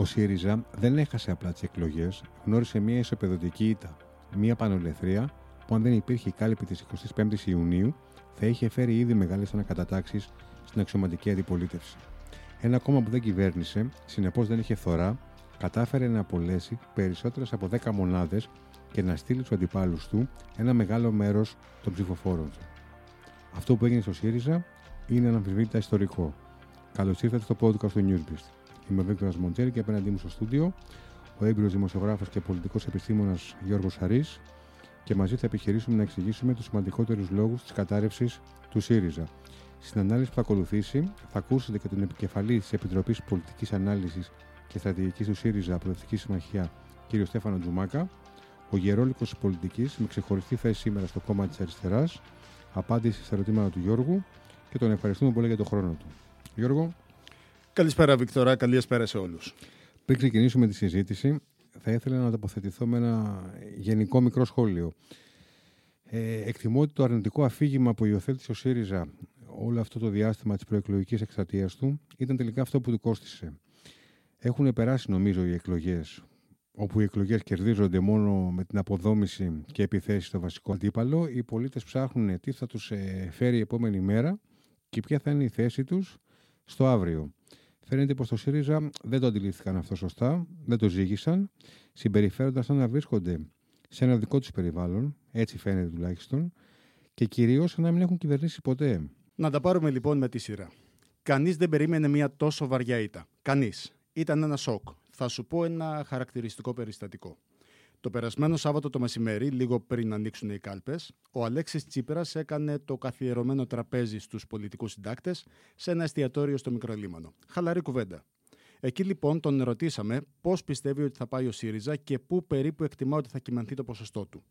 Ο ΣΥΡΙΖΑ δεν έχασε απλά τις εκλογές, γνώρισε μια ισοπεδωτική ήττα. Μια πανολεθρία που, αν δεν υπήρχε η κάλυπη της 25η Ιουνίου, θα είχε φέρει ήδη μεγάλες ανακατατάξεις στην αξιωματική αντιπολίτευση. Ένα κόμμα που δεν κυβέρνησε, συνεπώς δεν είχε φθορά, κατάφερε να απολέσει περισσότερες από 10 μονάδες και να στείλει στους αντιπάλους του ένα μεγάλο μέρος των ψηφοφόρων του. Αυτό που έγινε στο ΣΥΡΙΖΑ είναι αναμφισβήτητα ιστορικό. Καλώς ήρθατε στο podcast του Newsbeast. Είμαι ο Βίκτορας Μοντζέρη και απέναντί μου στο στούντιο ο έμπειρος δημοσιογράφος και πολιτικός επιστήμονας Γιώργος Αρή και μαζί θα επιχειρήσουμε να εξηγήσουμε τους σημαντικότερους λόγους της κατάρρευσης του ΣΥΡΙΖΑ. Στην ανάλυση που θα ακολουθήσει, θα ακούσετε και τον επικεφαλής της Επιτροπής Πολιτικής Ανάλυσης και Στρατηγικής του ΣΥΡΙΖΑ Προεδρική Συμμαχία, κ. Στέφανο Τζουμάκα, ο γερόλυκος της πολιτικής με ξεχωριστή θέση σήμερα στο κόμμα της Αριστεράς, απάντηση στα ερωτήματα του Γιώργου και τον ευχαριστούμε πολύ για τον χρόνο του. Γιώργο. Καλησπέρα, Βικτωρά. Καλησπέρα σε όλους. Πριν ξεκινήσουμε τη συζήτηση, θα ήθελα να τοποθετηθώ με ένα γενικό μικρό σχόλιο. Ε, εκτιμώ ότι το αρνητικό αφήγημα που υιοθέτησε ο ΣΥΡΙΖΑ όλο αυτό το διάστημα της προεκλογικής εκστρατείας του ήταν τελικά αυτό που του κόστησε. Έχουν περάσει, νομίζω, οι εκλογές, όπου οι εκλογές κερδίζονται μόνο με την αποδόμηση και επιθέσεις στο βασικό αντίπαλο. Οι πολίτες ψάχνουν τι θα τους ε, φέρει η επόμενη μέρα και ποια θα είναι η θέση τους στο αύριο. Φαίνεται πως το ΣΥΡΙΖΑ δεν το αντιλήφθηκαν αυτό σωστά, δεν το ζήγησαν, συμπεριφέροντας σαν να βρίσκονται σε ένα δικό τους περιβάλλον, έτσι φαίνεται τουλάχιστον, και κυρίως σαν να μην έχουν κυβερνήσει ποτέ. Να τα πάρουμε λοιπόν με τη σειρά. Κανείς δεν περίμενε μια τόσο βαριά ήττα. Κανείς. Ήταν ένα σοκ. Θα σου πω ένα χαρακτηριστικό περιστατικό. Το περασμένο Σάββατο το μεσημέρι, λίγο πριν ανοίξουν οι κάλπες, ο Αλέξης Τσίπρας έκανε το καθιερωμένο τραπέζι στους πολιτικούς συντάκτες σε ένα εστιατόριο στο Μικρολίμανο. Χαλαρή κουβέντα. Εκεί λοιπόν τον ρωτήσαμε πώς πιστεύει ότι θα πάει ο ΣΥΡΙΖΑ και πού περίπου εκτιμά ότι θα κυμανθεί το ποσοστό του.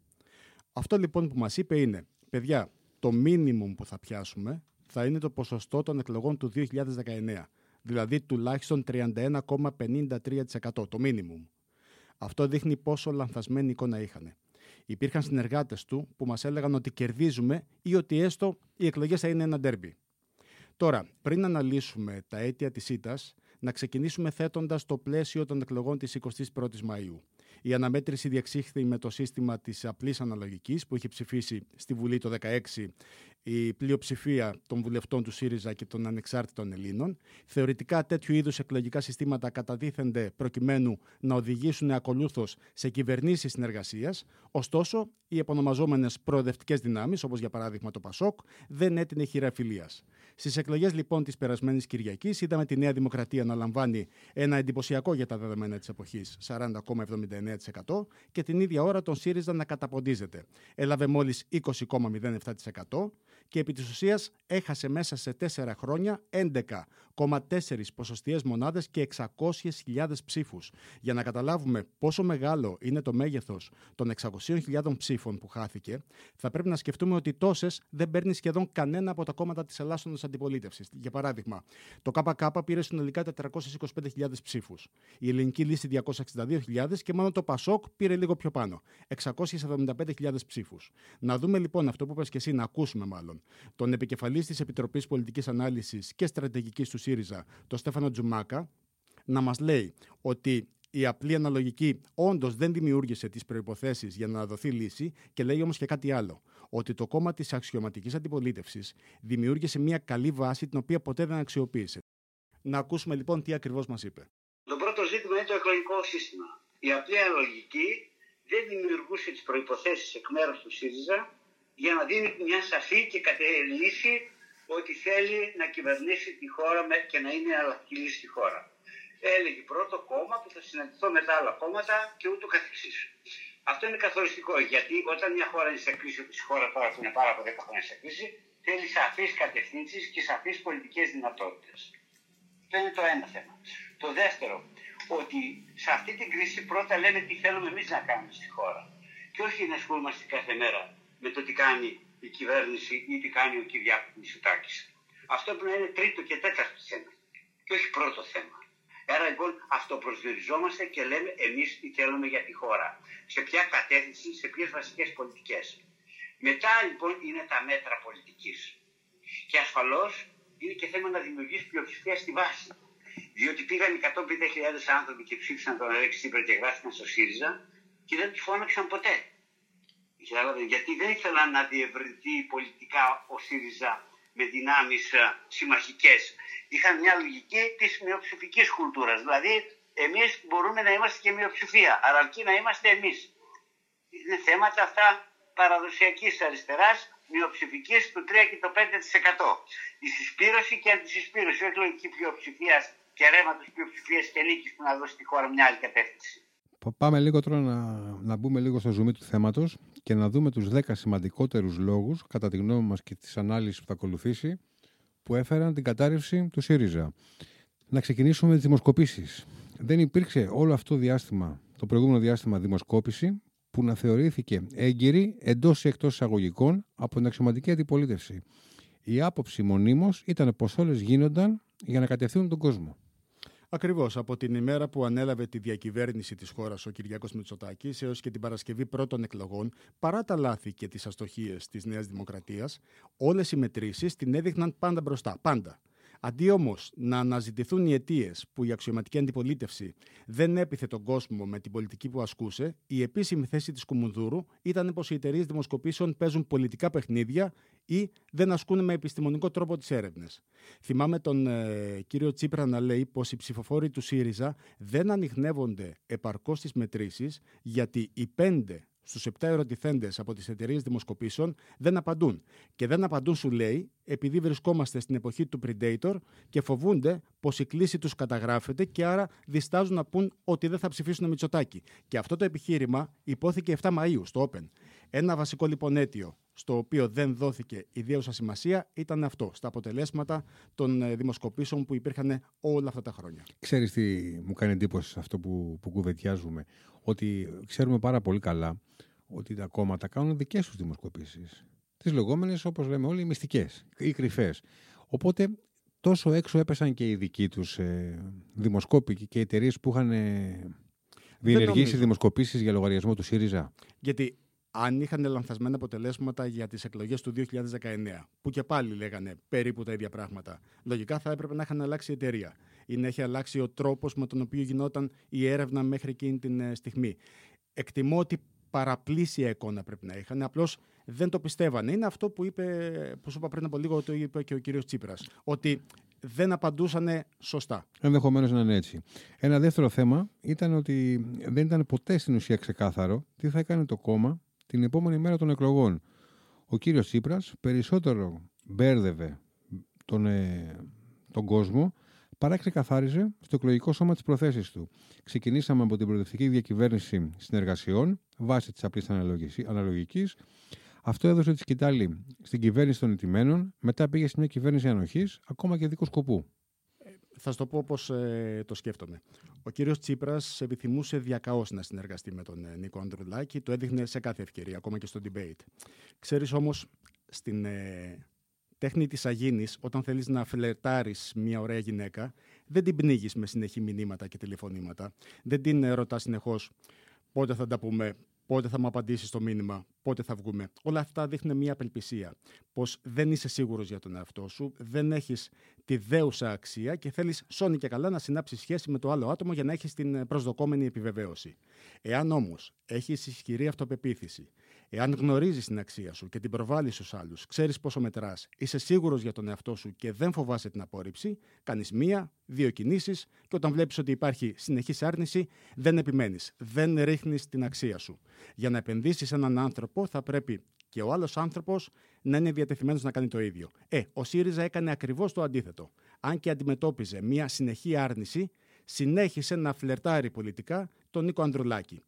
Αυτό λοιπόν που μας είπε είναι, παιδιά, το μίνιμουμ που θα πιάσουμε θα είναι το ποσοστό των εκλογών του 2019. Δηλαδή τουλάχιστον 31,53% το μίνιμουμ. Αυτό δείχνει πόσο λανθασμένη εικόνα είχαν. Υπήρχαν συνεργάτες του που μας έλεγαν ότι κερδίζουμε ή ότι έστω οι εκλογές θα είναι ένα ντέρμπι. Τώρα, πριν αναλύσουμε τα αίτια της ήττας, να ξεκινήσουμε θέτοντας το πλαίσιο των εκλογών της 21η Μαου. Η αναμέτρηση διεξήχθη με το σύστημα της απλής αναλογικής που είχε ψηφίσει στη Βουλή το 2016 η πλειοψηφία των βουλευτών του ΣΥΡΙΖΑ και των ανεξάρτητων Ελλήνων. Θεωρητικά τέτοιου είδους εκλογικά συστήματα καταδίθενται προκειμένου να οδηγήσουν ακολούθως σε κυβερνήσεις συνεργασίας. Ωστόσο, οι επωνομαζόμενες προοδευτικές δυνάμεις, όπως για παράδειγμα το ΠΑΣΟΚ, δεν έτεινε χειρά Στις εκλογές λοιπόν της περασμένης Κυριακής, είδαμε τη Νέα Δημοκρατία να λαμβάνει ένα εντυπωσιακό για τα δεδομένα της εποχής 40,79% και την ίδια ώρα τον ΣΥΡΙΖΑ να καταποντίζεται. Έλαβε μόλις 20,07% και επί της ουσίας έχασε μέσα σε τέσσερα χρόνια 11,4 ποσοστιαίες μονάδες και 600.000 ψήφους. Για να καταλάβουμε πόσο μεγάλο είναι το μέγεθος των 600.000 ψήφων που χάθηκε, θα πρέπει να σκεφτούμε ότι τόσες δεν παίρνει σχεδόν κανένα από τα κόμματα της Ελάσσονος Αντιπολίτευσης. Για παράδειγμα, το ΚΚΕ πήρε συνολικά 425.000 ψήφους, η Ελληνική Λύση 262.000 και μόνο το ΠΑΣΟΚ πήρε λίγο πιο πάνω, 675.000 ψήφους. Να δούμε λοιπόν αυτό που είπες και εσύ, να ακούσουμε μάλλον τον επικεφαλής της Επιτροπής Πολιτικής Ανάλυσης και Στρατηγικής του ΣΥΡΙΖΑ, τον Στέφανο Τζουμάκα, να μας λέει ότι η απλή αναλογική όντως δεν δημιούργησε τις προϋποθέσεις για να δοθεί λύση και λέει όμως και κάτι άλλο. Ότι το κόμμα της αξιωματικής αντιπολίτευσης δημιούργησε μια καλή βάση την οποία ποτέ δεν αξιοποίησε. Να ακούσουμε λοιπόν τι ακριβώς μας είπε. Το πρώτο ζήτημα είναι το εκλογικό σύστημα. Η απλή αναλογική δεν δημιουργούσε τις προποθέσει εκ μέρους του ΣΥΡΙΖΑ για να δίνει μια σαφή και κατελήση ότι θέλει να κυβερνήσει τη χώρα και να είναι αλλακτική στη χώρα. Έλεγε πρώτο κόμμα που θα συναντηθώ με τα άλλα κόμματα και ούτω καθεξής. Αυτό είναι καθοριστικό γιατί όταν μια χώρα είναι σε κρίση, όπως η χώρα τώρα που είναι πάρα από 10 χρόνια σε κρίση, θέλει σαφείς κατευθύνσεις και σαφείς πολιτικές δυνατότητες. Αυτό είναι το ένα θέμα. Το δεύτερο, ότι σε αυτή την κρίση πρώτα λέμε τι θέλουμε εμείς να κάνουμε στη χώρα. Και όχι να ασχολούμαστε κάθε μέρα με το τι κάνει η κυβέρνηση ή τι κάνει ο Κυριάκος Μητσοτάκης. Αυτό πρέπει να είναι τρίτο και τέταρτο θέμα και όχι πρώτο θέμα. Άρα λοιπόν αυτοπροσδιοριζόμαστε και λέμε εμείς τι θέλουμε για τη χώρα. Σε ποια κατεύθυνση, σε ποιες βασικές πολιτικές. Μετά λοιπόν είναι τα μέτρα πολιτικής. Και ασφαλώς είναι και θέμα να δημιουργήσει πλειοψηφία στη βάση. Διότι πήγαν 150.000 άνθρωποι και ψήφισαν τον Αλέξη Τσίπρα και γράφτηκαν στο ΣΥΡΙΖΑ και δεν τους φώναξαν ποτέ. Γιατί δεν ήθελαν να διευρυνθεί πολιτικά ο ΣΥΡΙΖΑ με δυνάμεις ε, συμμαχικές. Είχαν μια λογική της μειοψηφικής κουλτούρας. Δηλαδή εμείς μπορούμε να είμαστε και μειοψηφία, αλλά αρκεί να είμαστε εμείς. Είναι θέματα αυτά παραδοσιακής αριστεράς, μειοψηφικής του 3 και το 5%. Η συσπήρωση και αντισυσπήρωση, όχι λογική πλειοψηφίας και ρέματο πλειοψηφίας και νίκης που να δώσει τη χώρα μια άλλη κατεύθυνση. Πάμε λίγο τώρα να, να μπούμε λίγο στο ζουμί του θέματος και να δούμε τους 10 σημαντικότερους λόγους, κατά τη γνώμη μας και της ανάλυσης που θα ακολουθήσει, που έφεραν την κατάρρευση του ΣΥΡΙΖΑ. Να ξεκινήσουμε με τις δημοσκοπήσεις. Δεν υπήρξε όλο αυτό το διάστημα, το προηγούμενο διάστημα δημοσκόπηση, που να θεωρήθηκε έγκυρη εντός ή εκτός εισαγωγικών από την αξιωματική αντιπολίτευση. Η άποψη μονίμως ήταν πως όλες γίνονταν για να κατευθύνουν τον κόσμο. Ακριβώς. Από την ημέρα που ανέλαβε τη διακυβέρνηση της χώρας ο Κυριάκος Μητσοτάκης έως και την Παρασκευή πρώτων εκλογών, παρά τα λάθη και τις αστοχίες της Νέας Δημοκρατίας, όλες οι μετρήσεις την έδειχναν πάντα μπροστά. Πάντα. Αντί όμως να αναζητηθούν οι αιτίες που η αξιωματική αντιπολίτευση δεν έπιθε τον κόσμο με την πολιτική που ασκούσε, η επίσημη θέση της Κουμουνδούρου ήταν πως οι εταιρείες δημοσκοπήσεων παίζουν πολιτικά παιχνίδια ή δεν ασκούν με επιστημονικό τρόπο τις έρευνες. Θυμάμαι τον ε, κύριο Τσίπρα να λέει πως οι ψηφοφόροι του ΣΥΡΙΖΑ δεν ανοιχνεύονται επαρκώς στι μετρήσεις γιατί οι πέντε στους 7 ερωτηθέντες από τις εταιρείες δημοσκοπήσεων δεν απαντούν. Και δεν απαντούν, σου λέει, επειδή βρισκόμαστε στην εποχή του Predator και φοβούνται πως η κλίση τους καταγράφεται και άρα διστάζουν να πούν ότι δεν θα ψηφίσουν Μητσοτάκη. Και αυτό το επιχείρημα υπόθηκε 7 Μαου στο Open. Ένα βασικό λοιπόν αίτιο στο οποίο δεν δόθηκε ιδέουσα σημασία ήταν αυτό, στα αποτελέσματα των ε, δημοσκοπήσεων που υπήρχαν όλα αυτά τα χρόνια. Ξέρεις τι μου κάνει εντύπωση σε αυτό που, που κουβεντιάζουμε, ότι ξέρουμε πάρα πολύ καλά ότι τα κόμματα κάνουν δικές τους δημοσκοπήσεις. Τις λεγόμενες, όπως λέμε όλοι, μυστικές ή κρυφές. Οπότε τόσο έξω έπεσαν και οι δικοί τους ε, δημοσκόποι και οι εταιρείες που είχαν ε, διενεργήσει δημοσκοπήσεις για λογαριασμό του ΣΥΡΙΖΑ. Γιατί αν είχαν λανθασμένα αποτελέσματα για τις εκλογές του 2019, που και πάλι λέγανε περίπου τα ίδια πράγματα, λογικά θα έπρεπε να είχαν αλλάξει η εταιρεία ή να έχει αλλάξει ο τρόπος με τον οποίο γινόταν η έρευνα μέχρι εκείνη την ε, στιγμή. Εκτιμώ ότι παραπλήσια εικόνα πρέπει να είχαν. Απλώς δεν το πιστεύανε. Είναι αυτό που είπε, που σου είπα πριν από λίγο, το είπε και ο κύριος Τσίπρας. Ότι δεν απαντούσαν σωστά. Ενδεχομένως να είναι έτσι. Ένα δεύτερο θέμα ήταν ότι δεν ήταν ποτέ στην ουσία ξεκάθαρο τι θα έκανε το κόμμα την επόμενη μέρα των εκλογών. Ο κύριος Τσίπρας περισσότερο μπέρδευε τον, ε, τον κόσμο παρά ξεκαθάριζε στο εκλογικό σώμα τις προθέσεις του. Ξεκινήσαμε από την προοδευτική διακυβέρνηση συνεργασιών βάσει της απλής αναλογικής. Αυτό έδωσε τη σκητάλη στην κυβέρνηση των ετημένων, μετά πήγε σε μια κυβέρνηση ανοχής, ακόμα και δικού σκοπού. Ε, θα σου το πω πώ ε, το σκέφτομαι. Ο κύριος Τσίπρας επιθυμούσε διακαώς να συνεργαστεί με τον ε, Νίκο Ανδρουλάκη, το έδειχνε σε κάθε ευκαιρία, ακόμα και στο debate. Ξέρεις όμως, στην ε, τέχνη της Αγίνης, όταν θέλεις να φλερτάρεις μια ωραία γυναίκα, δεν την πνίγεις με συνεχή μηνύματα και τηλεφωνήματα. Δεν την ρωτάς συνεχώς πότε θα τα πούμε, πότε θα μου απαντήσεις το μήνυμα, πότε θα βγούμε. Όλα αυτά δείχνουν μια απελπισία. Πως δεν είσαι σίγουρος για τον εαυτό σου, δεν έχεις τη δέουσα αξία και θέλεις σώνει και καλά να συνάψεις σχέση με το άλλο άτομο για να έχεις την προσδοκόμενη επιβεβαίωση. Εάν όμως έχεις ισχυρή αυτοπεποίθηση, Εάν γνωρίζεις την αξία σου και την προβάλλεις στους άλλους, ξέρεις πόσο μετράς, είσαι σίγουρος για τον εαυτό σου και δεν φοβάσαι την απόρριψη, κάνεις μία, δύο κινήσεις και όταν βλέπεις ότι υπάρχει συνεχής άρνηση, δεν επιμένεις. Δεν ρίχνεις την αξία σου. Για να επενδύσεις έναν άνθρωπο, θα πρέπει και ο άλλος άνθρωπος να είναι διατεθειμένος να κάνει το ίδιο. Ε, ο ΣΥΡΙΖΑ έκανε ακριβώς το αντίθετο. Αν και αντιμετώπιζε μία συνεχή άρνηση, συνέχισε να φλερτάρει πολιτικά τον Νίκο Ανδρουλάκη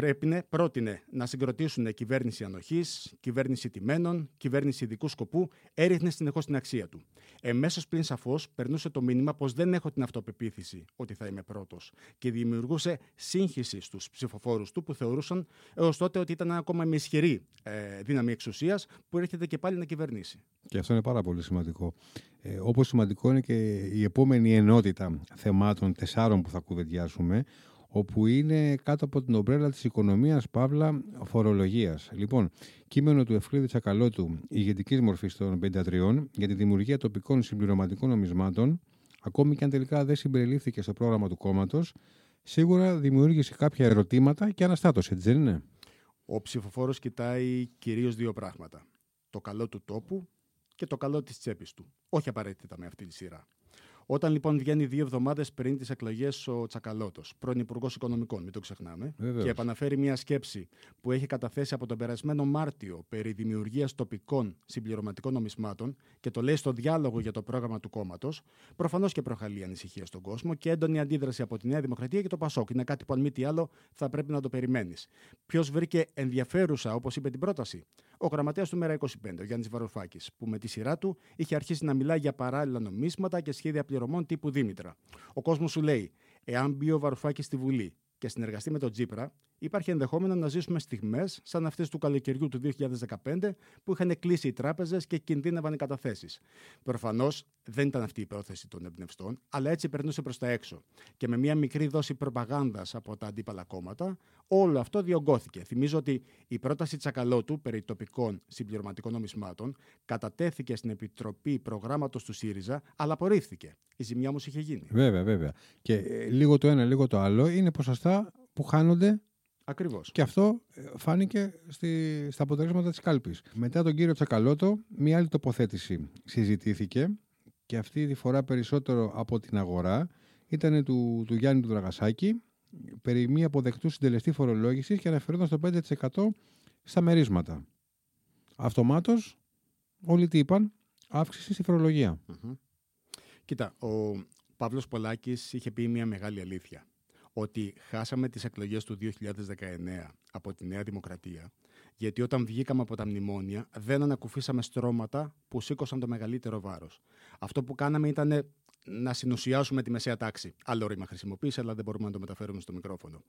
πρέπει, πρότεινε να συγκροτήσουν κυβέρνηση ανοχής, κυβέρνηση τιμένων, κυβέρνηση ειδικού σκοπού, έριχνε συνεχώς την αξία του. Εμέσως πλην σαφώς περνούσε το μήνυμα πως δεν έχω την αυτοπεποίθηση ότι θα είμαι πρώτος και δημιουργούσε σύγχυση στους ψηφοφόρους του που θεωρούσαν έως τότε ότι ήταν ακόμα με ισχυρή ε, δύναμη εξουσίας που έρχεται και πάλι να κυβερνήσει. Και αυτό είναι πάρα πολύ σημαντικό. Ε, όπως σημαντικό είναι και η επόμενη ενότητα θεμάτων τεσσάρων που θα κουβεντιάσουμε, όπου είναι κάτω από την ομπρέλα της οικονομίας παύλα φορολογίας. Λοιπόν, κείμενο του Ευκλήδη Τσακαλώτου ηγετικής μορφής των 53 για τη δημιουργία τοπικών συμπληρωματικών νομισμάτων ακόμη και αν τελικά δεν συμπεριλήφθηκε στο πρόγραμμα του κόμματος, σίγουρα δημιούργησε κάποια ερωτήματα και αναστάτωσε, έτσι δεν είναι; Ο ψηφοφόρος κοιτάει κυρίως δύο πράγματα. Το καλό του τόπου και το καλό της τσέπης του. Όχι απαραίτητα με αυτή τη σειρά. Όταν λοιπόν βγαίνει δύο εβδομάδες πριν τις εκλογές ο Τσακαλώτος, πρώην Υπουργός Οικονομικών, μην το ξεχνάμε, Βεβαίως. και επαναφέρει μια σκέψη που έχει καταθέσει από τον περασμένο Μάρτιο περί δημιουργίας τοπικών συμπληρωματικών νομισμάτων και το λέει στο διάλογο για το πρόγραμμα του κόμματος, προφανώς και προχαλεί ανησυχία στον κόσμο και έντονη αντίδραση από τη Νέα Δημοκρατία και το Πασόκ. Είναι κάτι που αν μη τι άλλο θα πρέπει να το περιμένεις. Ποιος βρήκε ενδιαφέρουσα, όπως είπε την πρόταση, ο γραμματέας του Μέρα 25, ο Γιάννης Βαρουφάκης, που με τη σειρά του είχε αρχίσει να μιλάει για παράλληλα νομίσματα και σχέδια πληρωμών τύπου Δήμητρα. Ο κόσμος σου λέει, εάν μπει ο Βαρουφάκης στη Βουλή και συνεργαστεί με τον Τζίπρα, υπάρχει ενδεχόμενο να ζήσουμε στιγμές σαν αυτές του καλοκαιριού του 2015 που είχαν κλείσει οι τράπεζες και κινδύνευαν οι καταθέσεις. Προφανώς δεν ήταν αυτή η πρόθεση των εμπνευστών, αλλά έτσι περνούσε προς τα έξω. Και με μια μικρή δόση προπαγάνδας από τα αντίπαλα κόμματα, όλο αυτό διωγγώθηκε. Θυμίζω ότι η πρόταση Τσακαλώτου περί τοπικών συμπληρωματικών νομισμάτων κατατέθηκε στην Επιτροπή Προγράμματος του ΣΥΡΙΖΑ, αλλά απορρίφθηκε. Η ζημιά όμως είχε γίνει. Βέβαια, βέβαια. Και ε, λίγο το ένα, λίγο το άλλο είναι ποσοστά που χάνονται Ακριβώς. και αυτό ε, φάνηκε στη, στα αποτελέσματα της κάλπης. Μετά τον κύριο Τσακαλώτο, μια άλλη τοποθέτηση συζητήθηκε και αυτή τη φορά περισσότερο από την αγορά ήταν του, του Γιάννη του Δραγασάκη περί μη αποδεκτού συντελεστή φορολόγησης και αναφερόταν στο 5% στα μερίσματα. Αυτομάτως όλοι τι είπαν, αύξηση στη φορολογία. Μμμ. Κοίτα, ο Παύλος Πολάκης είχε πει μια μεγάλη αλήθεια. Ότι χάσαμε τις εκλογές του 2019 από τη Νέα Δημοκρατία, γιατί όταν βγήκαμε από τα μνημόνια δεν ανακουφίσαμε στρώματα που σήκωσαν το μεγαλύτερο βάρος. Αυτό που κάναμε ήταν να συνουσιάσουμε τη μεσαία τάξη. Άλλο ρήμα χρησιμοποίησε, αλλά δεν μπορούμε να το μεταφέρουμε στο μικρόφωνο.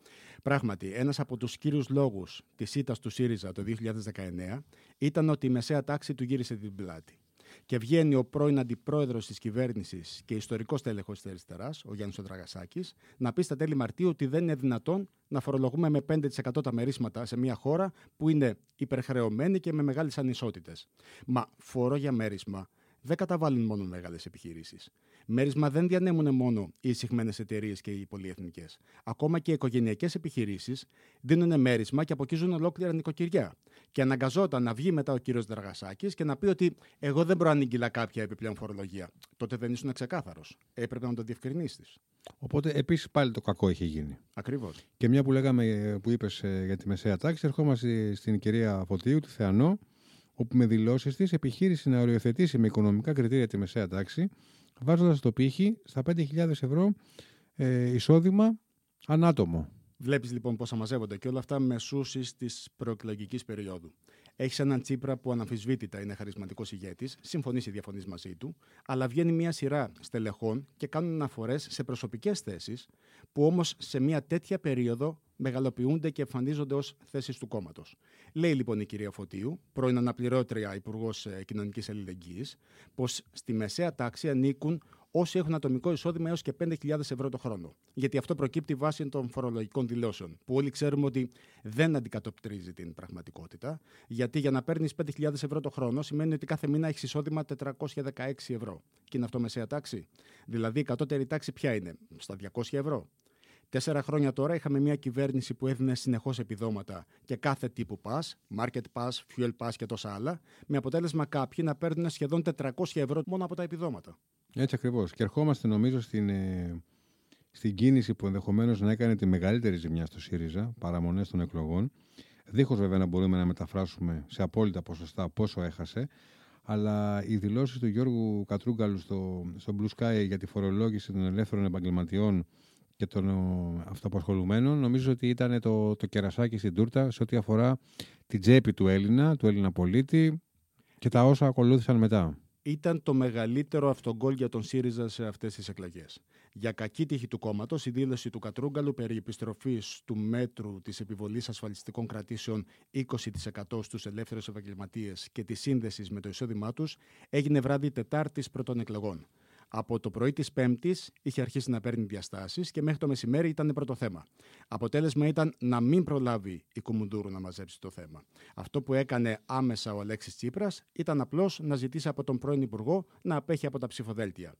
Πράγματι, ένας από τους κύριους λόγους της ήττας του ΣΥΡΙΖΑ το 2019 ήταν ότι η μεσαία τάξη του γύρισε την πλάτη. Και βγαίνει ο πρώην αντιπρόεδρος της κυβέρνησης και ιστορικός τέλεχο της αριστεράς, ο Γιάννης Οντραγασάκη, να πει στα τέλη Μαρτίου ότι δεν είναι δυνατόν να φορολογούμε με 5% τα μερίσματα σε μια χώρα που είναι υπερχρεωμένη και με μεγάλες ανισότητες. Μα φόρο για μέρισμα δεν καταβάλουν μόνο μεγάλες επιχειρήσεις. Μέρισμα δεν διανέμουν μόνο οι εισηγμένε εταιρείες και οι πολυεθνικές. Ακόμα και οι οικογενειακές επιχειρήσεις δίνουν μέρισμα και αποκίζουν ολόκληρα νοικοκυριά. Και αναγκαζόταν να βγει μετά ο κύριος Δραγασάκη και να πει ότι εγώ δεν προανήγγειλα κάποια επιπλέον φορολογία. Τότε δεν ήσουν ξεκάθαρος. Έπρεπε να το διευκρινίσεις. Οπότε επίσης πάλι το κακό είχε γίνει. Ακριβώς. Και μια που λέγαμε, ε, που είπες ε, για τη μεσαία τάξη, ερχόμαστε στην κυρία Φωτίου, τη Θεανό, όπου με δηλώσεις της επιχείρησε να οριοθετήσει με οικονομικά κριτήρια τη μεσαία τάξη, βάζοντας το πύχη στα 5.000 ευρώ ε, εισόδημα ανάτομο. Βλέπεις λοιπόν πόσα μαζεύονται και όλα αυτά μεσούσει της προεκλογικής περίοδου. Έχεις έναν Τσίπρα που αναμφισβήτητα είναι χαρισματικός ηγέτης, συμφωνείς ή διαφωνείς μαζί του, αλλά βγαίνει μια σειρά στελεχών και κάνουν αναφορές σε προσωπικές θέσεις, που όμως σε μια τέτοια περίοδο μεγαλοποιούνται και εμφανίζονται ως θέσεις του κόμματος. Λέει λοιπόν η κυρία Φωτίου, πρώην αναπληρώτρια Υπουργός Κοινωνικής Αλληλεγγύης, πως στη μεσαία τάξη ανήκουν όσοι έχουν ατομικό εισόδημα έως και 5.000 ευρώ το χρόνο. Γιατί αυτό προκύπτει βάσει των φορολογικών δηλώσεων, που όλοι ξέρουμε ότι δεν αντικατοπτρίζει την πραγματικότητα. Γιατί για να παίρνεις 5.000 ευρώ το χρόνο σημαίνει ότι κάθε μήνα έχεις εισόδημα 416 ευρώ. Και είναι αυτό μεσαία τάξη. Δηλαδή η κατώτερη τάξη ποια είναι, στα 200 ευρώ. Τέσσερα χρόνια τώρα είχαμε μια κυβέρνηση που έδινε συνεχώς επιδόματα και κάθε τύπου pass, market pass, fuel pass και τόσα άλλα, με αποτέλεσμα κάποιοι να παίρνουν σχεδόν 400 ευρώ μόνο από τα επιδόματα. Έτσι ακριβώς. Και ερχόμαστε νομίζω στην, ε, στην κίνηση που ενδεχομένως να έκανε τη μεγαλύτερη ζημιά στο ΣΥΡΙΖΑ, παραμονές των εκλογών. Δίχως βέβαια να μπορούμε να μεταφράσουμε σε απόλυτα ποσοστά πόσο έχασε. Αλλά οι δηλώσεις του Γιώργου Κατρούγκαλου στο, στο Blue Sky για τη φορολόγηση των ελεύθερων επαγγελματιών και των ο, αυτοαπασχολουμένων νομίζω ότι ήταν το, το κερασάκι στην τούρτα σε ό,τι αφορά την τσέπη του Έλληνα, του Έλληνα πολίτη και τα όσα ακολούθησαν μετά. Ήταν το μεγαλύτερο αυτογκόλ για τον ΣΥΡΙΖΑ σε αυτές τις εκλογές. Για κακή τύχη του κόμματος, η δήλωση του Κατρούγκαλου περί επιστροφής του μέτρου της επιβολής ασφαλιστικών κρατήσεων 20% στους ελεύθερους επαγγελματίες και της σύνδεσης με το εισόδημά τους έγινε βράδυ Τετάρτης πρώτων εκλογών. Από το πρωί της Πέμπτης είχε αρχίσει να παίρνει διαστάσεις και μέχρι το μεσημέρι ήταν πρώτο θέμα. Αποτέλεσμα ήταν να μην προλάβει η Κουμουντούρου να μαζέψει το θέμα. Αυτό που έκανε άμεσα ο Αλέξης Τσίπρας ήταν απλώς να ζητήσει από τον πρώην Υπουργό να απέχει από τα ψηφοδέλτια.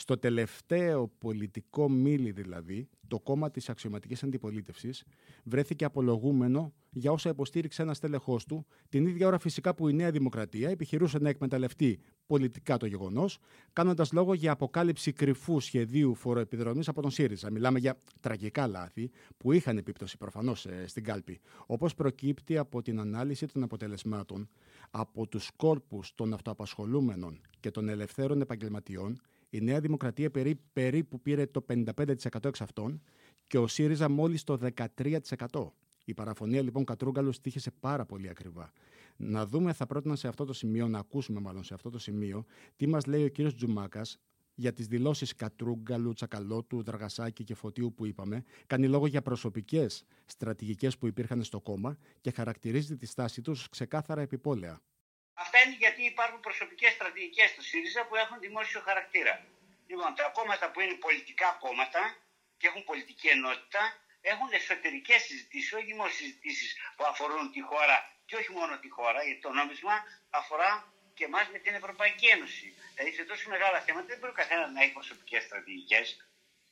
Στο τελευταίο πολιτικό μήλι δηλαδή, το κόμμα της αξιωματικής αντιπολίτευσης βρέθηκε απολογούμενο για όσα υποστήριξε ένας στέλεχός του, την ίδια ώρα φυσικά που η Νέα Δημοκρατία επιχειρούσε να εκμεταλλευτεί πολιτικά το γεγονός, κάνοντας λόγο για αποκάλυψη κρυφού σχεδίου φοροεπιδρομής από τον ΣΥΡΙΖΑ. Μιλάμε για τραγικά λάθη που είχαν επίπτωση προφανώς ε, στην κάλπη. Όπως προκύπτει από την ανάλυση των αποτελεσμάτων από τους κόρπους των αυτοαπασχολούμενων και των ελευθέρων επαγγελματιών, η Νέα Δημοκρατία περίπου πήρε το 55% εξ αυτών και ο ΣΥΡΙΖΑ μόλις το 13%. Η παραφωνία λοιπόν Κατρούγκαλου στήχησε πάρα πολύ ακριβά. Να δούμε, θα πρότεινα σε αυτό το σημείο, να ακούσουμε μάλλον σε αυτό το σημείο, τι μας λέει ο κύριος Τζουμάκας για τις δηλώσεις Κατρούγκαλου, Τσακαλώτου, Δραγασάκη και Φωτίου που είπαμε, κάνει λόγο για προσωπικές στρατηγικές που υπήρχαν στο κόμμα και χαρακτηρίζει τη στάση τους ξεκάθαρα επιπόλαια. Αυτά είναι γιατί υπάρχουν προσωπικές στρατηγικές του ΣΥΡΙΖΑ που έχουν δημόσιο χαρακτήρα. Λοιπόν, τα κόμματα που είναι πολιτικά κόμματα και έχουν πολιτική ενότητα έχουν εσωτερικές συζητήσεις, όχι δημόσιε συζητήσεις που αφορούν τη χώρα και όχι μόνο τη χώρα, γιατί το νόμισμα αφορά και εμάς με την Ευρωπαϊκή Ένωση. Δηλαδή σε τόσο μεγάλα θέματα δεν μπορεί ο καθένας να έχει προσωπικές στρατηγικές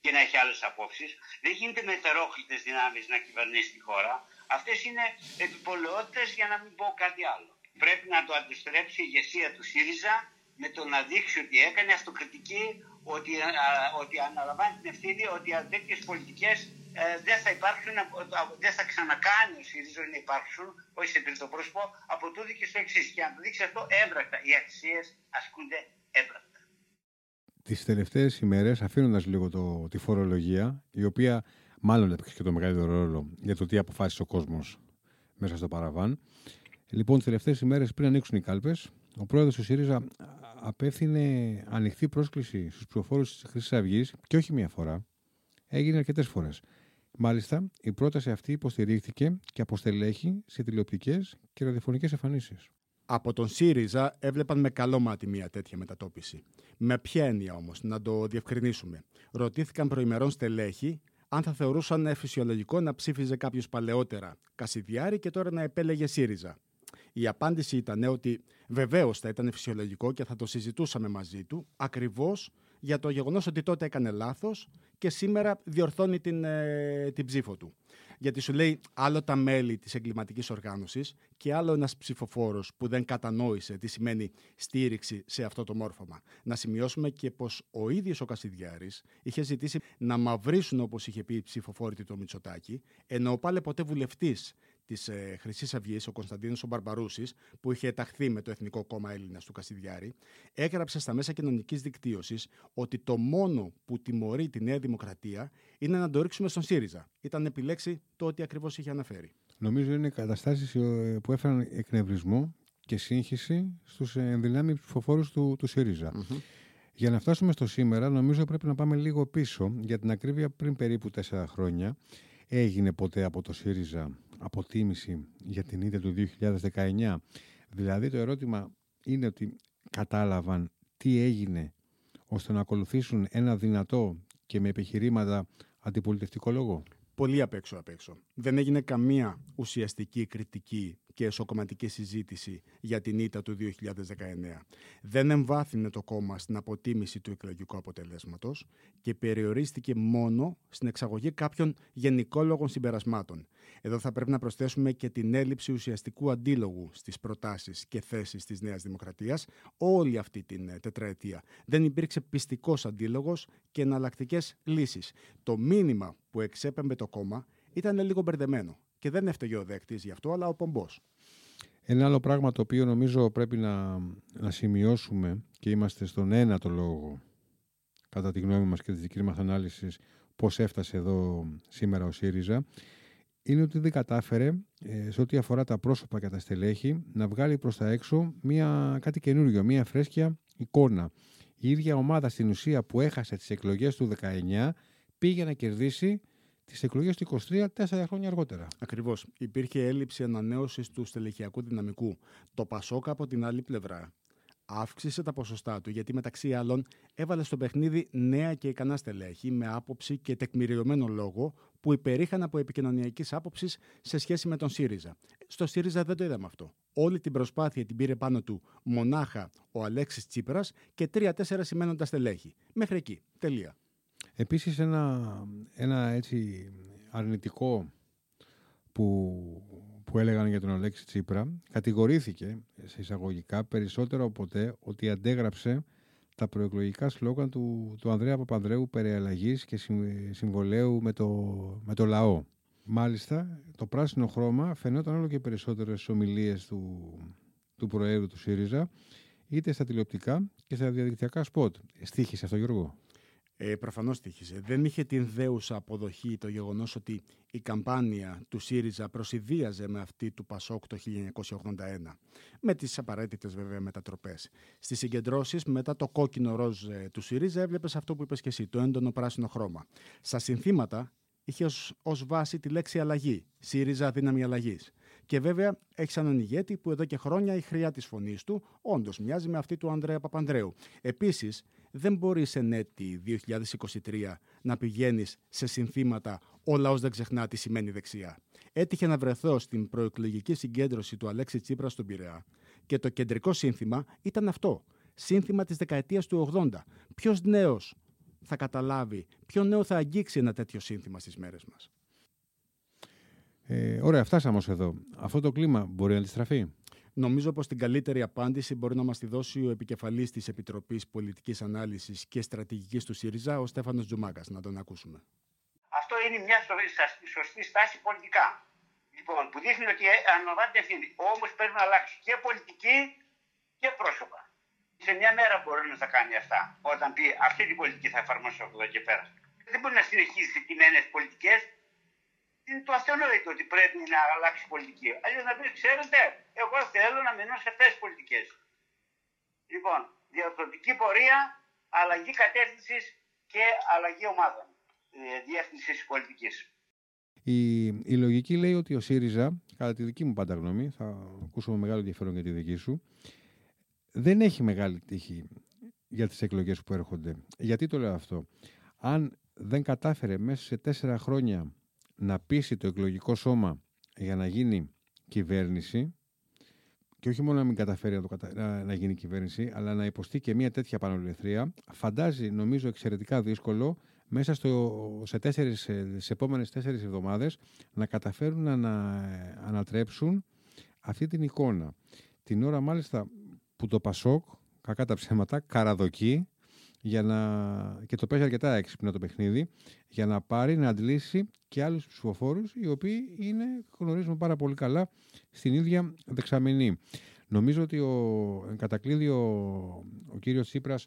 και να έχει άλλες απόψεις. Δεν γίνεται με ετερόχλητε δυνάμεις να κυβερνήσει τη χώρα. Αυτές είναι επιπολαιότητες για να μην πω κάτι άλλο πρέπει να το αντιστρέψει η ηγεσία του ΣΥΡΙΖΑ με το να δείξει ότι έκανε αυτοκριτική, ότι, ότι αναλαμβάνει την ευθύνη ότι τέτοιες πολιτικές ε, δεν θα υπάρξουν, δεν θα ξανακάνει ο ΣΥΡΙΖΑ να υπάρξουν, όχι σε τρίτο πρόσωπο, από τούτο και στο εξής. Και να το δείξει αυτό έμπρακτα. Οι αξίες ασκούνται έμπρακτα. Τις τελευταίες ημέρες, αφήνοντας λίγο το, τη φορολογία, η οποία μάλλον έπαιξε και το μεγαλύτερο ρόλο για το τι αποφάσισε ο κόσμος μέσα στο παραβάν, Λοιπόν, τις τελευταίες ημέρες πριν ανοίξουν οι κάλπες, ο πρόεδρος του ΣΥΡΙΖΑ απέφθινε ανοιχτή πρόσκληση στους ψηφοφόρους της Χρυσής Αυγής και όχι μία φορά. Έγινε αρκετές φορές. Μάλιστα, η πρόταση αυτή υποστηρίχθηκε και από στελέχη σε τηλεοπτικές και ραδιοφωνικές εμφανίσεις. Από τον ΣΥΡΙΖΑ έβλεπαν με καλό μάτι μια τέτοια μετατόπιση. Με ποια έννοια όμως, να το διευκρινίσουμε. Ρωτήθηκαν προημερών στελέχη αν θα θεωρούσαν φυσιολογικό να ψήφιζε κάποιος παλαιότερα Κασιδιάρη και τώρα να επέλεγε ΣΥΡΙΖΑ. Η απάντηση ήταν ότι βεβαίως θα ήταν φυσιολογικό και θα το συζητούσαμε μαζί του ακριβώς για το γεγονός ότι τότε έκανε λάθος και σήμερα διορθώνει την, ε, την ψήφο του. Γιατί σου λέει άλλο τα μέλη της εγκληματικής οργάνωσης και άλλο ένας ψηφοφόρος που δεν κατανόησε τι σημαίνει στήριξη σε αυτό το μόρφωμα. Να σημειώσουμε και πως ο ίδιος ο Κασιδιάρης είχε ζητήσει να μαυρίσουν όπως είχε πει οι ψηφοφόροι του Μητσοτάκη, ενώ πάλι ποτέ βουλευτής της ε, Χρυσής Αυγής, ο Κωνσταντίνος ο Μπαρμπαρούσης, που είχε εταχθεί με το Εθνικό Κόμμα Έλληνας του Κασιδιάρη, έγραψε στα μέσα κοινωνικής δικτύωσης ότι το μόνο που τιμωρεί τη Νέα Δημοκρατία είναι να το ρίξουμε στον ΣΥΡΙΖΑ. Ήταν επιλέξει το ότι ακριβώς είχε αναφέρει. Νομίζω είναι καταστάσεις ε, που έφεραν εκνευρισμό και σύγχυση στους ενδυνάμει ψηφοφόρους του, του ΣΥΡΙΖΑ. Για να φτάσουμε στο σήμερα, νομίζω πρέπει να πάμε λίγο πίσω. Για την ακρίβεια, πριν περίπου τέσσερα χρόνια, έγινε ποτέ από το ΣΥΡΙΖΑ αποτίμηση για την ίδια του 2019. Δηλαδή το ερώτημα είναι ότι κατάλαβαν τι έγινε ώστε να ακολουθήσουν ένα δυνατό και με επιχειρήματα αντιπολιτευτικό λόγο; Πολύ απ' έξω απ' έξω. Δεν έγινε καμία ουσιαστική κριτική και εσωκομματική συζήτηση για την ήττα του 2019. Δεν εμβάθυνε το κόμμα στην αποτίμηση του εκλογικού αποτελέσματος και περιορίστηκε μόνο στην εξαγωγή κάποιων γενικόλογων συμπερασμάτων. Εδώ θα πρέπει να προσθέσουμε και την έλλειψη ουσιαστικού αντίλογου στις προτάσεις και θέσεις της Νέας Δημοκρατίας όλη αυτή την ε, τετραετία. Δεν υπήρξε πιστικός αντίλογος και εναλλακτικές λύσεις. Το μήνυμα που εξέπεμπε το κόμμα ήταν λίγο μπερδεμένο και δεν έφταιγε ο δέκτης γι' αυτό, αλλά ο πομπός. Ένα άλλο πράγμα το οποίο νομίζω πρέπει να, να σημειώσουμε και είμαστε στον ένατο λόγο, κατά τη γνώμη μας και της δικής μας ανάλυσης, πώς έφτασε εδώ σήμερα ο ΣΥΡΙΖΑ, είναι ότι δεν κατάφερε ε, σε ό,τι αφορά τα πρόσωπα και τα στελέχη να βγάλει προς τα έξω μια, κάτι καινούργιο, μια φρέσκια εικόνα. Η ίδια ομάδα στην ουσία που έχασε τις εκλογές του 19 πήγε να κερδίσει τις εκλογές του 23 τέσσερα χρόνια αργότερα. Ακριβώς. Υπήρχε έλλειψη ανανέωσης του στελεχειακού δυναμικού. Το Πασόκα από την άλλη πλευρά αύξησε τα ποσοστά του γιατί μεταξύ άλλων έβαλε στο παιχνίδι νέα και ικανά στελέχη με άποψη και τεκμηριωμένο λόγο που υπερήχαν από επικοινωνιακής άποψης σε σχέση με τον ΣΥΡΙΖΑ. Στο ΣΥΡΙΖΑ δεν το είδαμε αυτό. Όλη την προσπάθεια την πήρε πάνω του μονάχα ο Αλέξης Τσίπρας και τρία-τέσσερα σημαίνοντα στελέχη. Μέχρι εκεί. Τελεία. Επίσης ένα, ένα έτσι αρνητικό που, που έλεγαν για τον Αλέξη Τσίπρα κατηγορήθηκε σε εισαγωγικά περισσότερο από ποτέ ότι αντέγραψε τα προεκλογικά σλόγκαν του, του Ανδρέα Παπανδρέου περί αλλαγής και συμβολαίου με το, με το λαό. Μάλιστα, το πράσινο χρώμα φαινόταν όλο και περισσότερο στις ομιλίες του, του Προέδρου του ΣΥΡΙΖΑ, είτε στα τηλεοπτικά και στα διαδικτυακά σποτ. Στοίχισε αυτό, Γιώργο. Ε, Προφανώς στοίχισε. Δεν είχε την δέουσα αποδοχή το γεγονός ότι η καμπάνια του ΣΥΡΙΖΑ προσιδίαζε με αυτή του ΠΑΣΟΚ το 1981. Με τις απαραίτητες βέβαια μετατροπές. Στις συγκεντρώσεις μετά το κόκκινο ροζ ε, του ΣΥΡΙΖΑ έβλεπες αυτό που είπες και εσύ, το έντονο πράσινο χρώμα. Στα συνθήματα είχε ως βάση τη λέξη αλλαγή. ΣΥΡΙΖΑ δύναμη αλλαγής. Και βέβαια έχει έναν ηγέτη που εδώ και χρόνια η χρειά της φωνής του όντως μοιάζει με αυτή του Ανδρέα Παπανδρέου. Επίσης, δεν μπορείς εν έτη 2023 να πηγαίνεις σε συνθήματα «Ο λαός δεν ξεχνά τι σημαίνει δεξιά». Έτυχε να βρεθώ στην προεκλογική συγκέντρωση του Αλέξη Τσίπρα στον Πειραιά και το κεντρικό σύνθημα ήταν αυτό. Σύνθημα της δεκαετίας του 80. Ποιος νέος θα καταλάβει, ποιον νέο θα αγγίξει ένα τέτοιο σύνθημα στις μέρες μας; Ε, ωραία, φτάσαμε όμως εδώ. Αυτό το κλίμα μπορεί να αντιστραφεί; Νομίζω πως την καλύτερη απάντηση μπορεί να μας τη δώσει ο επικεφαλής της Επιτροπής Πολιτικής Ανάλυσης και Στρατηγικής του ΣΥΡΙΖΑ, ο Στέφανος Τζουμάκας. Να τον ακούσουμε. Αυτό είναι μια σωστή στάση πολιτικά. Λοιπόν, που δείχνει ότι ε, αναλαμβάνεται ευθύνη. Όμως πρέπει να αλλάξει και πολιτική και πρόσωπα. Σε μια μέρα μπορεί να τα κάνει αυτά. Όταν πει αυτή την πολιτική θα εφαρμόσω από εδώ και πέρα. Δεν μπορεί να συνεχίσει κειμένε πολιτικές είναι το αυτονόητο ότι πρέπει να αλλάξει πολιτική. Αλλιώς να πει, ξέρετε, εγώ θέλω να μείνω σε αυτέ τι πολιτικές. Λοιπόν, διορθωτική πορεία, αλλαγή κατεύθυνσης και αλλαγή ομάδων ε, διεύθυνσης πολιτικής. Η, η λογική λέει ότι ο ΣΥΡΙΖΑ, κατά τη δική μου πάντα γνώμη, θα ακούσω με μεγάλο ενδιαφέρον για τη δική σου, δεν έχει μεγάλη τύχη για τις εκλογές που έρχονται. Γιατί το λέω αυτό; Αν δεν κατάφερε μέσα σε τέσσερα χρόνια να πείσει το εκλογικό σώμα για να γίνει κυβέρνηση και όχι μόνο να μην καταφέρει να, το κατα... να γίνει κυβέρνηση, αλλά να υποστεί και μια τέτοια πανολεθρία, φαντάζει νομίζω εξαιρετικά δύσκολο μέσα στο, σε, τέσσερις, σε επόμενες τέσσερις εβδομάδες να καταφέρουν να, να ανατρέψουν αυτή την εικόνα. Την ώρα μάλιστα που το Πασόκ, κακά τα ψέματα, καραδοκεί για να, και το παίζει αρκετά έξυπνα το παιχνίδι για να πάρει, να αντλήσει και άλλους ψηφοφόρους οι οποίοι είναι, γνωρίζουμε πάρα πολύ καλά, στην ίδια δεξαμενή. Νομίζω ότι ο, κατακλείδη ο, ο κύριος Τσίπρας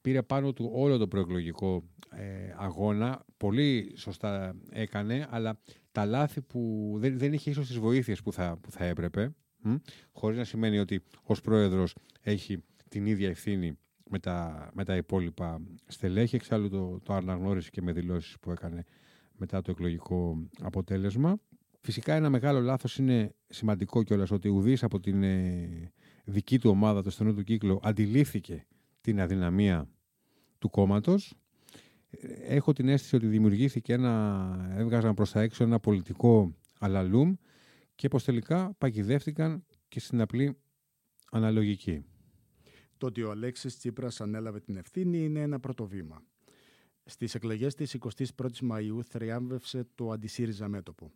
πήρε πάνω του όλο το προεκλογικό ε, αγώνα. Πολύ σωστά έκανε, αλλά τα λάθη που δεν, δεν είχε ίσως τις βοήθειες που θα, που θα έπρεπε, μ, χωρίς να σημαίνει ότι ως πρόεδρος έχει την ίδια ευθύνη με τα, με τα υπόλοιπα στελέχη. Εξάλλου το, το αναγνώρισε και με δηλώσεις που έκανε μετά το εκλογικό αποτέλεσμα. Φυσικά ένα μεγάλο λάθος είναι σημαντικό κιόλας ότι ουδής από την ε, δική του ομάδα, το στενό του κύκλο, αντιλήφθηκε την αδυναμία του κόμματος. Έχω την αίσθηση ότι δημιουργήθηκε ένα, έβγαζαν προς τα έξω ένα πολιτικό αλαλούμ και πως τελικά παγιδεύτηκαν και στην απλή αναλογική. Το ότι ο Αλέξης Τσίπρας ανέλαβε την ευθύνη είναι ένα πρώτο βήμα. Στις εκλογές της 21ης Μαΐου θριάμβευσε το αντισύριζα μέτωπο.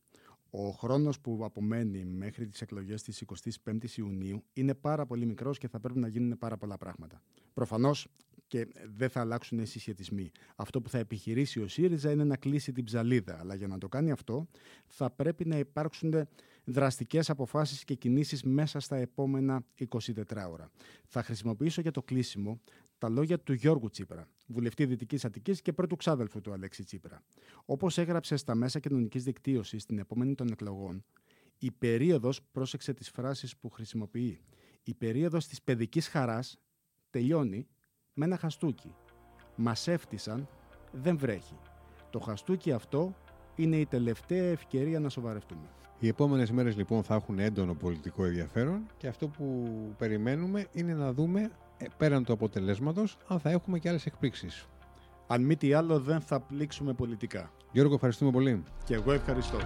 Ο χρόνος που απομένει μέχρι τις εκλογές της 25ης Ιουνίου είναι πάρα πολύ μικρός και θα πρέπει να γίνουν πάρα πολλά πράγματα. Προφανώς και δεν θα αλλάξουν οι συσχετισμοί. Αυτό που θα επιχειρήσει ο ΣΥΡΙΖΑ είναι να κλείσει την ψαλίδα. Αλλά για να το κάνει αυτό θα πρέπει να υπάρξουν δραστικές αποφάσεις και κινήσεις μέσα στα επόμενα 24 ώρα. Θα χρησιμοποιήσω για το κλείσιμο τα λόγια του Γιώργου Τσίπρα, βουλευτή Δυτικής Αττικής και πρώτου ξάδελφου του Αλέξη Τσίπρα. Όπως έγραψε στα μέσα κοινωνικής δικτύωσης την επόμενη των εκλογών, η περίοδος, πρόσεξε τις φράσεις που χρησιμοποιεί, η περίοδος της παιδικής χαράς τελειώνει με ένα χαστούκι. Μας έφτισαν, δεν βρέχει. Το χαστούκι αυτό είναι η τελευταία ευκαιρία να σοβαρευτούμε. Οι επόμενες μέρες λοιπόν θα έχουν έντονο πολιτικό ενδιαφέρον και αυτό που περιμένουμε είναι να δούμε ε, πέραν του αποτελέσματος αν θα έχουμε και άλλες εκπλήξεις. Αν μη τι άλλο δεν θα πλήξουμε πολιτικά. Γιώργο, ευχαριστούμε πολύ. Και εγώ ευχαριστώ.